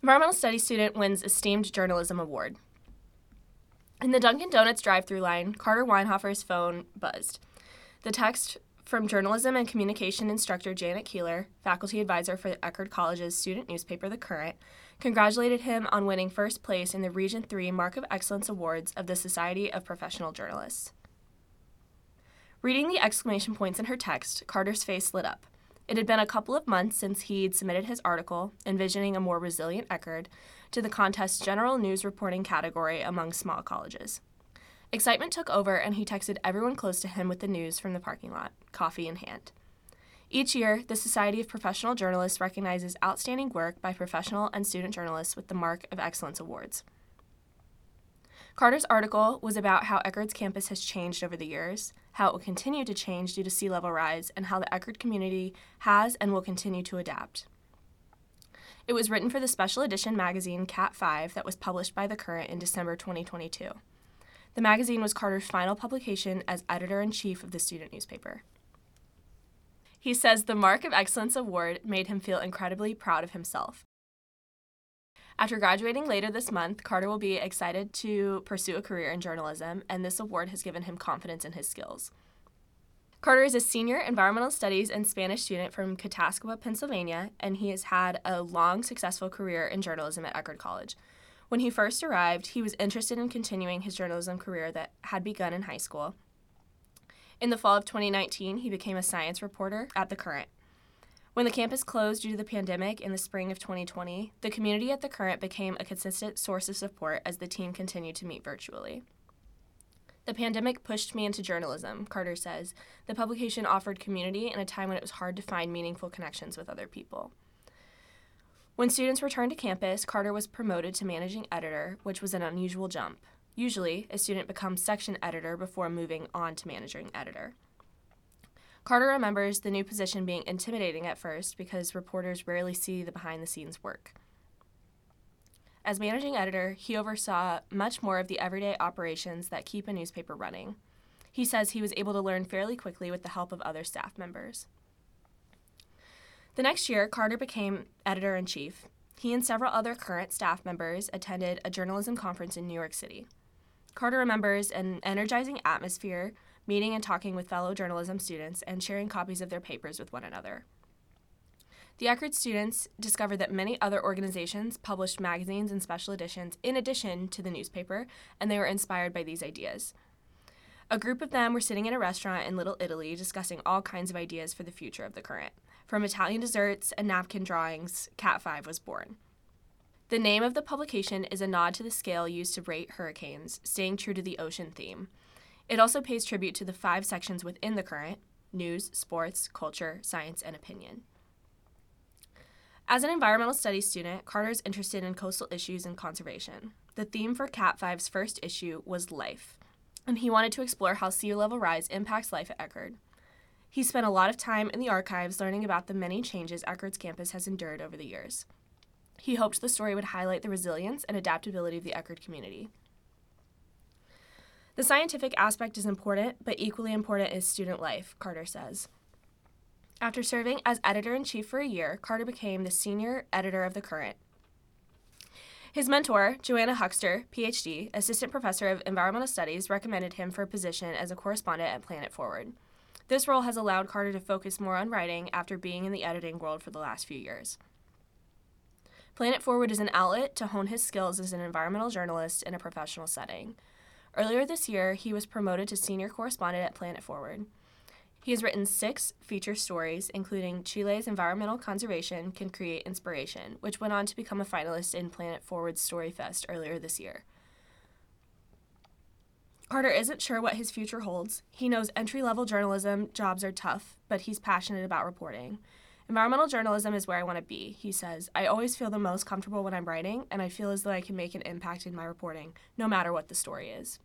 Environmental Studies student wins Esteemed Journalism Award. In the Dunkin' Donuts drive through line, Carter Weinhofer's phone buzzed. The text from journalism and communication instructor Janet Keeler, faculty advisor for Eckerd College's student newspaper, The Current, congratulated him on winning first place in the Region 3 Mark of Excellence Awards of the Society of Professional Journalists. Reading the exclamation points in her text, Carter's face lit up. It had been a couple of months since he'd submitted his article, Envisioning a More Resilient Eckerd, to the contest's general news reporting category among small colleges. Excitement took over, and he texted everyone close to him with the news from the parking lot, coffee in hand. Each year, the Society of Professional Journalists recognizes outstanding work by professional and student journalists with the Mark of Excellence Awards. Carter's article was about how Eckerd's campus has changed over the years, how it will continue to change due to sea level rise, and how the Eckerd community has and will continue to adapt. It was written for the special edition magazine Cat 5 that was published by The Current in December 2022. The magazine was Carter's final publication as editor in chief of the student newspaper. He says the Mark of Excellence Award made him feel incredibly proud of himself. After graduating later this month, Carter will be excited to pursue a career in journalism, and this award has given him confidence in his skills. Carter is a senior environmental studies and Spanish student from Catasauqua, Pennsylvania, and he has had a long, successful career in journalism at Eckerd College. When he first arrived, he was interested in continuing his journalism career that had begun in high school. In the fall of 2019, he became a science reporter at The Current. When the campus closed due to the pandemic in the spring of 2020, the community at the Current became a consistent source of support as the team continued to meet virtually. The pandemic pushed me into journalism, Carter says. The publication offered community in a time when it was hard to find meaningful connections with other people. When students returned to campus, Carter was promoted to managing editor, which was an unusual jump. Usually, a student becomes section editor before moving on to managing editor. Carter remembers the new position being intimidating at first because reporters rarely see the behind the scenes work. As managing editor, he oversaw much more of the everyday operations that keep a newspaper running. He says he was able to learn fairly quickly with the help of other staff members. The next year, Carter became editor in chief. He and several other current staff members attended a journalism conference in New York City. Carter remembers an energizing atmosphere meeting and talking with fellow journalism students, and sharing copies of their papers with one another. The Eckerd students discovered that many other organizations published magazines and special editions in addition to the newspaper, and they were inspired by these ideas. A group of them were sitting in a restaurant in Little Italy discussing all kinds of ideas for the future of the current. From Italian desserts and napkin drawings, Cat 5 was born. The name of the publication is a nod to the scale used to rate hurricanes, staying true to the ocean theme. It also pays tribute to the five sections within the current news, sports, culture, science, and opinion. As an environmental studies student, Carter is interested in coastal issues and conservation. The theme for Cat 5's first issue was life, and he wanted to explore how sea level rise impacts life at Eckerd. He spent a lot of time in the archives learning about the many changes Eckerd's campus has endured over the years. He hoped the story would highlight the resilience and adaptability of the Eckerd community. The scientific aspect is important, but equally important is student life, Carter says. After serving as editor in chief for a year, Carter became the senior editor of The Current. His mentor, Joanna Huxster, PhD, assistant professor of environmental studies, recommended him for a position as a correspondent at Planet Forward. This role has allowed Carter to focus more on writing after being in the editing world for the last few years. Planet Forward is an outlet to hone his skills as an environmental journalist in a professional setting. Earlier this year, he was promoted to senior correspondent at Planet Forward. He has written six feature stories, including Chile's environmental conservation can create inspiration, which went on to become a finalist in Planet Forward's Story Fest earlier this year. Carter isn't sure what his future holds. He knows entry level journalism jobs are tough, but he's passionate about reporting. Environmental journalism is where I want to be, he says. I always feel the most comfortable when I'm writing, and I feel as though I can make an impact in my reporting, no matter what the story is.